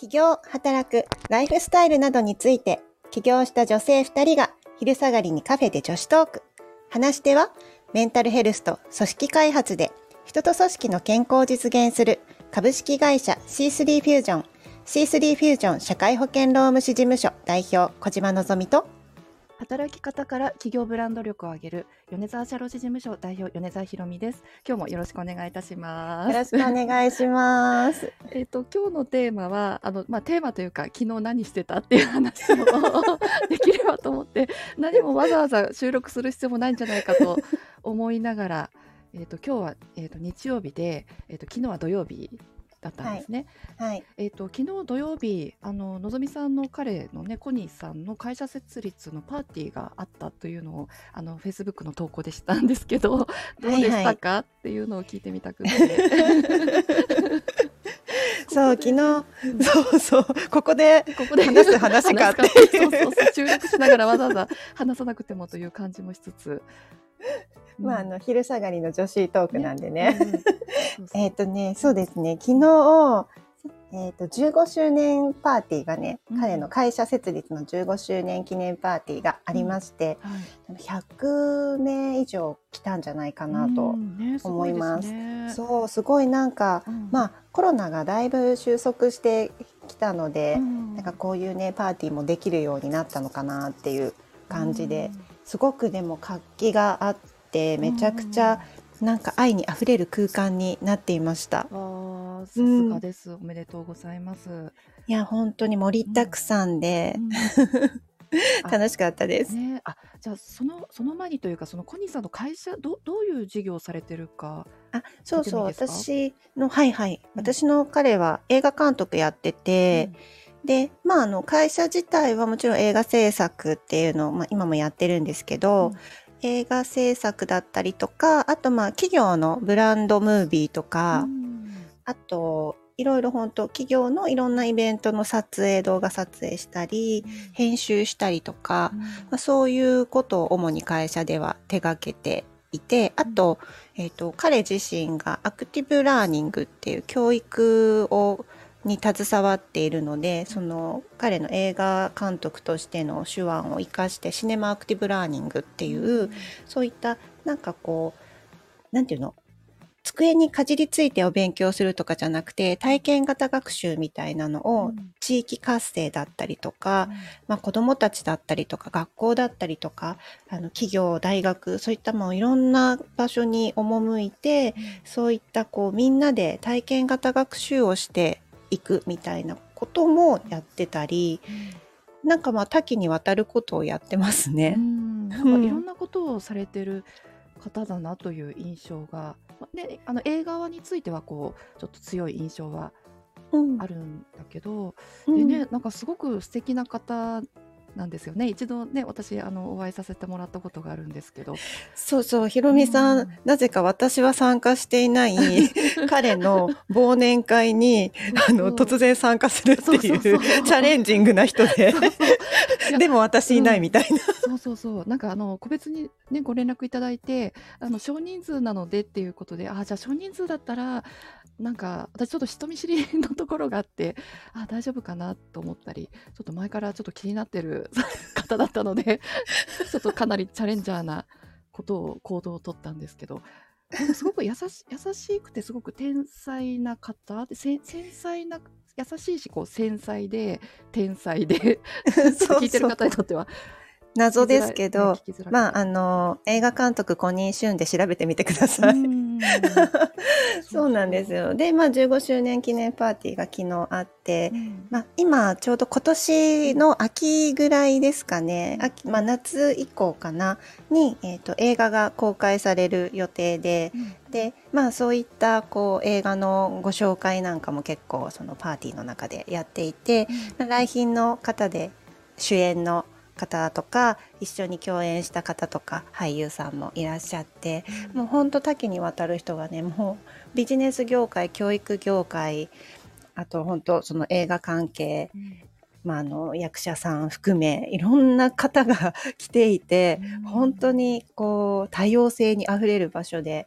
起業、働く、ライフスタイルなどについて、起業した女性2人が昼下がりにカフェで女子トーク。話し手は、メンタルヘルスと組織開発で人と組織の健康を実現する株式会社 C3 フュージョン C3 フュージョン社会保険労務士事務所代表小島のぞみと働き方から企業ブランド力を上げる米沢社労士事務所代表米沢ひろみです。今日もよろしくお願いいたします。よろしくお願いします。えっと今日のテーマはあのまあテーマというか昨日何してたっていう話をできればと思って 何もわざわざ収録する必要もないんじゃないかと思いながら。えーと、今日は、えーと、日曜日で、えーと昨日は土曜日だったんですね。はい。はい、えっ、ー、と昨日土曜日あののぞみさんの彼のねコニーさんの会社設立のパーティーがあったというのをあのフェイスブックの投稿でしたんですけどどうでしたか、はいはい、っていうのを聞いてみたくて。そう昨日そうそう。ここでここで話す話かってそうそうそう。注力しながらわざわざ話さなくてもという感じもしつつまあ、あの、昼下がりの女子トークなんでね。えっとね、そうですね、昨日、えっ、ー、と、15周年パーティーがね、うん、彼の会社設立の15周年記念パーティーがありまして、うん。はい、100名以上来たんじゃないかなと思います。うん。ね、すね。そう、すごいなんか、まあ、コロナがだいぶ収束してきたので、なんかこういうね、パーティーもできるようになったのかなっていう感じで、すごくでも活気があって、ってめちゃくちゃなんか愛にあふれる空間になっていました。あさすがです、うん、おめでとうございます。いや本当に盛りだくさんで、うん。楽しかったです。ね、あじゃあそのその前にというかそのコニーさんの会社どどういう事業をされてるかあそうそう私のはいはい、うん、私の彼は映画監督やってて、うん、でまああの会社自体はもちろん映画制作っていうのを、まあ、今もやってるんですけど、うん、映画制作だったりとか、あとまあ企業のブランドムービーとか、あといろいろ本当企業のいろんなイベントの撮影動画撮影したり、編集したりとか、まあ、そういうことを主に会社では手がけていてあと,、えーと彼自身がアクティブラーニングっていう教育をに携わっているのでその彼の映画監督としての手腕を生かしてシネマアクティブラーニングっていう、うん、そういったなんかこう何て言うの？机にかじりついてお勉強するとかじゃなくて体験型学習みたいなのを地域活性だったりとか、うん、まあ、子どもたちだったりとか学校だったりとかあの企業大学そういったもういろんな場所に赴いて、うん、そういったこうみんなで体験型学習をして行くみたいなこともやってたり、うん、なんかまあ多岐にわたることをやってますね。うん、なんかいろんなことをされてる方だなという印象が、ね、あの映画についてはこうちょっと強い印象はあるんだけど、うん、でねなんかすごく素敵な方なんですよね。一度ね私あのお会いさせてもらったことがあるんですけど。そうそう。ひろみさん、うん、なぜか私は参加していない 彼の忘年会にあの突然参加するっていうチャレンジングな人で。でも私いないみたいな、うん、そうそうそう。なんかあの個別にねご連絡いただいてあの少人数なのでっていうことであじゃあ少人数だったらなんか私ちょっと人見知りのところがあってあ大丈夫かなと思ったりちょっと前からちょっと気になってる 方だったのでちょっとかなりチャレンジャーなことを行動をとったんですけどすごく優し優しくてすごく天才な方で繊細な優しいしこう繊細で天才で 聞いてる方にとっては謎ですけど、まあ、あの、映画監督、コニー・シュンで調べてみてください。そうなんですよ。で、まあ、15周年記念パーティーが昨日あって、うん、まあ、今、ちょうど今年の秋ぐらいですかね、秋、まあ、夏以降かな、に、えっ、ー、と、映画が公開される予定で、うん、で、まあ、そういった、こう、映画のご紹介なんかも結構、そのパーティーの中でやっていて、うん、来賓の方で主演の方とか一緒に共演した方とか俳優さんもいらっしゃって、うん、もうほんと多岐にわたる人がねもうビジネス業界教育業界あと本当その映画関係、うん、まあ、あの役者さん含めいろんな方が 来ていて、うん、本当にこう多様性にあふれる場所で、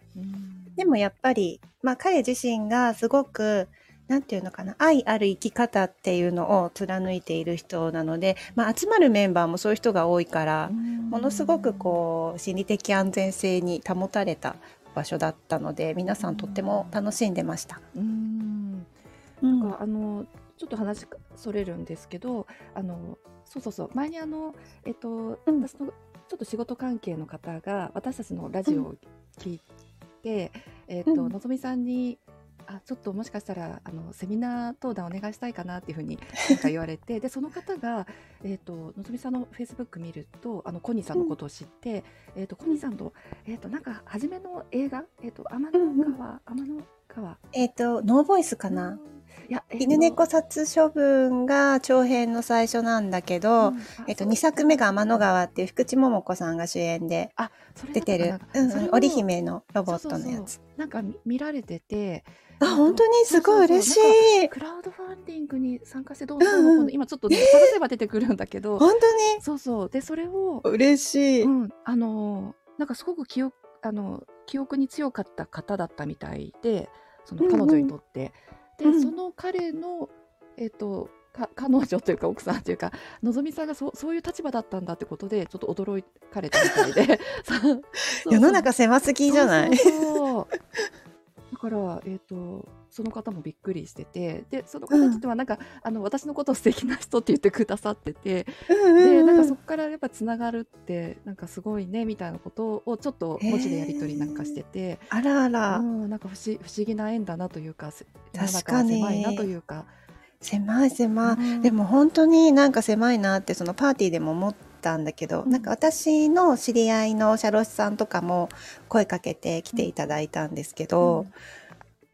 でもやっぱり、まあ、彼自身がすごくなんていうのかな、愛ある生き方っていうのを貫いている人なので、まあ、集まるメンバーもそういう人が多いから、ものすごくこう、心理的安全性に保たれた場所だったので、皆さんとっても楽しんでました。うーん。うん。なんかあのちょっと話がそれるんですけどあのそうそうそう前にあのえっと、うん。私のちょっと仕事関係の方が私たちのラジオを聞いて、えっと、うん。のぞみさんにあちょっともしかしたらあのセミナー登壇お願いしたいかなっていうふうに なんか言われてでその方が、えっとのぞみさんのフェイスブック見るとあのコニーさんのことを知って、えっとコニーさんと,、えっとなんか初めの映画、えっと天の川、天の川？えっ、と、ノーボイスかな？いや、えっと犬猫殺処分が長編の最初なんだけど、うん。えっと、2作目が天の川っていう福地桃子さんが主演で。出てる。うんうん、織姫のロボットのやつ。なんか見見られてて、あ、本当にすごい嬉しい。クラウドファンディングに参加してどうのこうの？こうの今ちょっとね、探せば出てくるんだけど、本そうそう。で、それを当、に嬉しい。うん、あのーなんかすごく記憶あの記憶に強かった方だったみたいでそのうんうん。彼女にとって、で、うん。その彼のえっ、とか 彼女というか奥さんというかのぞみさんがそそういう立場だったんだってことでちょっと驚かれたみたいで。世の中狭すぎじゃない？そうから、えー、とその方もびっくりしててでその方としてはなんか、あの私のことを素敵な人って言ってくださっててでなんかそこからやっぱつながるってなんかすごいねみたいなことをちょっと文字でやり取りなんかしてて、あらあら、うん、なんか不思不思議な縁だなというか確かに。は狭いなというか。狭い狭い、うん。でも本当になんか狭いなってそのパーティーでも思ったんだけど、うん。なんか私の知り合いの社労士さんとかも声かけて来ていただいたんですけど、うん。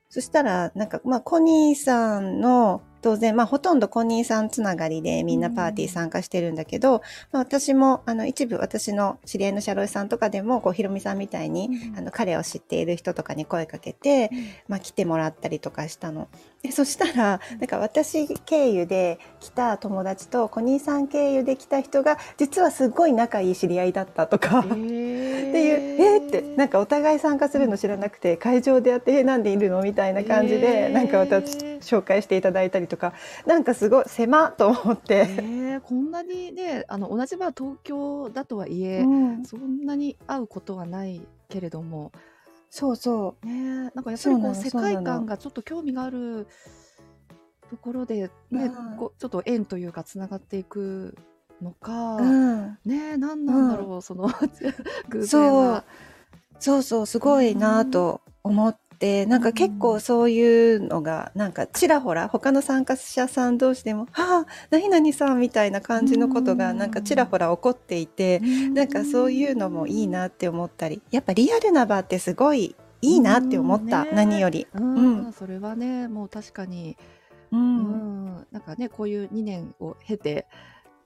そしたらなんかまあコニーさんの当然まあほとんどコニーさんつながりでみんなパーティー参加してるんだけど、まあ、私もあの一部私の知り合いの社労士さんとかでもこうひろみさんみたいに、うんあの彼を知っている人とかに声かけて、まあ、来てもらったりとかしたの。でそしたらなんか私経由で来た友達とコニーさん経由で来た人が実はすごい仲いい知り合いだったとか。えっていうえーってなんかお互い参加するの知らなくて会場でやってえなんでいるの？みたいな感じで、えー。なんか私紹介していただいたりとかなんかすごい狭と思って、えーこんなにねあの同じまあ東京だとはいえ、うん。そんなに会うことはないけれども、そうそね、なんかやっぱりこう世界観がちょっと興味があるところで、ねうんこうちょっと縁というかつながっていくのか、う、うん、ね何なんだろう、その 偶然そう。は。そうそうすごいなと思ってなんか結構そういうのがなんかちらほら他の参加者さん同士でも「はあ何々さん」みたいな感じのことがなんかちらほら起こっていてなんかそういうのもいいなって思ったりやっぱリアルな場ってすごいいいなって思った、うんね。何より。うん。うん。それはねもう確かに、ううん。んなんかねこういう2年を経て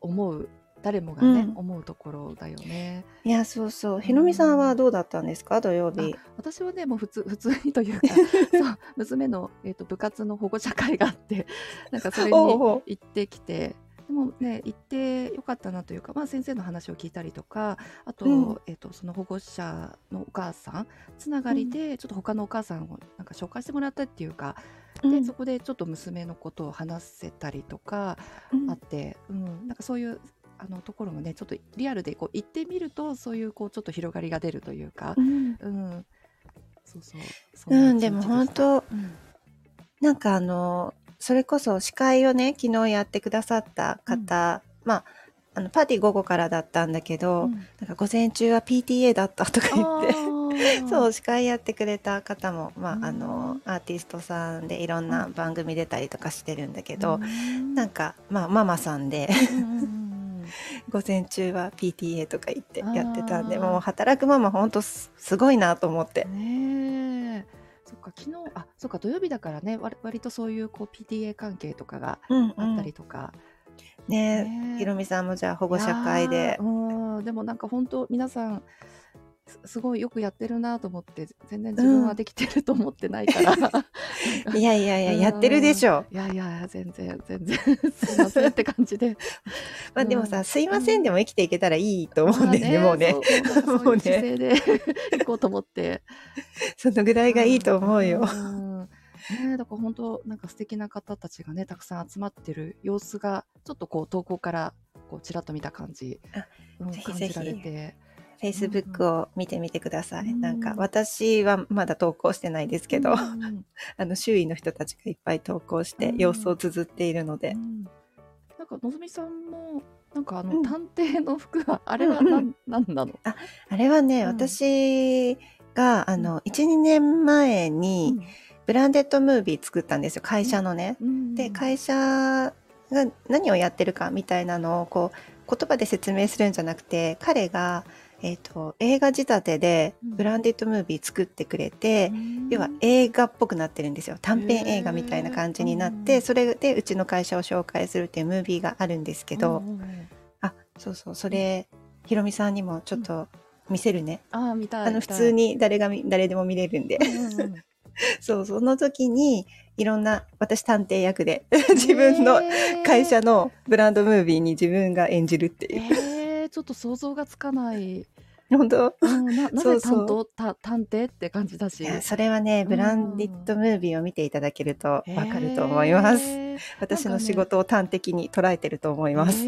思う誰もがね、うん。思うところだよね。いやそうそう。ひろみさんはどうだったんですか？土曜日。私はねもう普通普通にというか そう娘の、えー、と部活の保護者会があって なんかそれに行ってきてでもね行ってよかったなというか、まあ、先生の話を聞いたりとかあと,、うん。えー、とその保護者のお母さんつながりでちょっと他のお母さんをなんか紹介してもらったっていうか、でそこでちょっと娘のことを話せたりとかうん。あって、うん、なんかそういうあのところもねちょっとリアルでこう行ってみるとそういうこうちょっと広がりが出るというか。う、ん。うん、そうそう。そうん、でも本当うん。なんかあのそれこそ司会をね昨日やってくださった方、まああのパーティー午後からだったんだけど、うん。なんか午前中は PTA だったとか言って。あ そう司会やってくれた方も、まあ、うん。あのアーティストさんでいろんな番組出たりとかしてるんだけど、うん。なんか、まあ、ママさんでうんうんうん午前中は PTA とか言ってやってたんでもう働くママほんとすすごいなと思って。ねえ。そっか昨日あそっか土曜日だからね割割とそういうこう PTA 関係とかがうんうあったりん、とか、ねねえ。ひろみさんもじゃあ保護者会いででもなんか本当皆さんすすごいよくやってるなと思って全然自分はできてると思ってないから、なん。か いやいやいやうん。やってるでしょ。いやいや全然全然すいませんって感じで。まあでもさ、うんすいませんでも生きていけたらいいと思うんだよね、まあ もうね。もうなんかそういう姿勢で 行こうと思って。そのぐらいがいいと思うよ。ん。ね、だから本当なんか素敵な方たちがねたくさん集まってる様子がちょっとこう投稿からこうちらっと見た感じ、うん、ぜひぜひ。感じられて。Facebook を見てみてください。うんなんか私はまだ投稿してないですけど、うんうん あの周囲の人たちがいっぱい投稿してうん様子を綴っているので、うんなんかのぞみさんもなんかあの、うん。探偵の服はあれはうんうなん、なんなの？あれはね、うん。私があの12年前にブランデッドムービー作ったんですよ会社のね。うん。で会社が何をやってるかみたいなのをこう言葉で説明するんじゃなくて彼が、えー、と映画仕立てでうん。ブランデッドムービー作ってくれて、うん。要は映画っぽくなってるんですよ。短編映画みたいな感じになって、うんそれでうちの会社を紹介するっていうムービーがあるんですけど、うんうんうん。あそうそう。それひろみさんにもちょっと見せるね、あー見たいあの普通に誰が見誰でも見れるんで。そうその時にいろんな私探偵役で 自分の会社のブランドムービーに自分が演じるってえいう、ーえーちょっと想像がつかない。本当？うん、な なぜ担当？た探偵って感じだし。それはねうんブランディッドムービーを見ていただけるとわかると思います、へー。私の仕事を端的に捉えてると思います、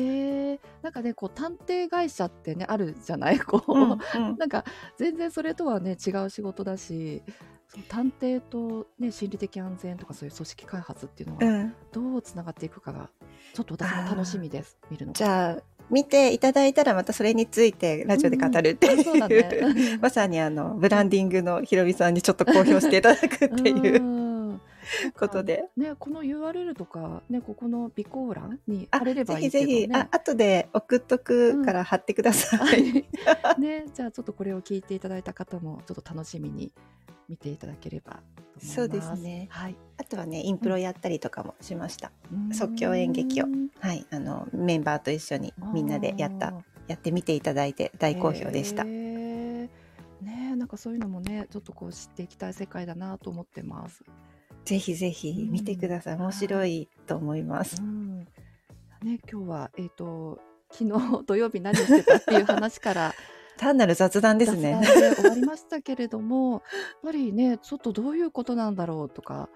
なんかねこう探偵会社ってねあるじゃない？こう、うんうん。なんか全然それとはね違う仕事だし探偵と、ね、心理的安全とかそういう組織開発っていうのがうん。どうつながっていくかがちょっと私も楽しみです。見るのが。じゃあ見ていただいたらまたそれについてラジオで語るっていう、うだね。まさにあのブランディングのひろみさんにちょっと公表していただくっていう。うん ことで。ね、この URL とか、ね、ここの備考欄にあ貼れればいいぜけどね。ひぜひ、あ後で送っとくから貼ってください。ね、じゃあちょっとこれを聞いていただいた方もちょっと楽しみに見ていただければと思います。そうですねはい。あとはねインプロやったりとかもしました。うん即興演劇をはいあのメンバーと一緒にみんなでやったやってみていただいて大好評でした。ね、なんかそういうのもね、ちょっとこう知っていきたい世界だなと思ってます。ぜひぜひ見てください。うん面白いと思います。うん。ね、今日はえっ、と昨日土曜日何してたっていう話から 単なる雑談ですね。終わりましたけれどもやっぱりねちょっとどういうことなんだろうとか、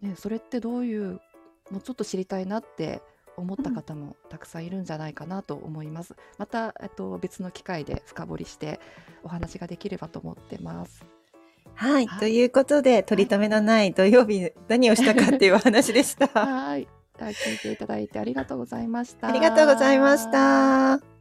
ね、それってどういうもうちょっと知りたいなって思った方もたくさんいるんじゃないかなと思います。また、えっと、別の機会で深掘りしてお話ができればと思ってます。はい、はいということで取り留めのない土曜日何をしたかっていうお話でした。はい。聞いていただいてありがとうございました。ありがとうございました。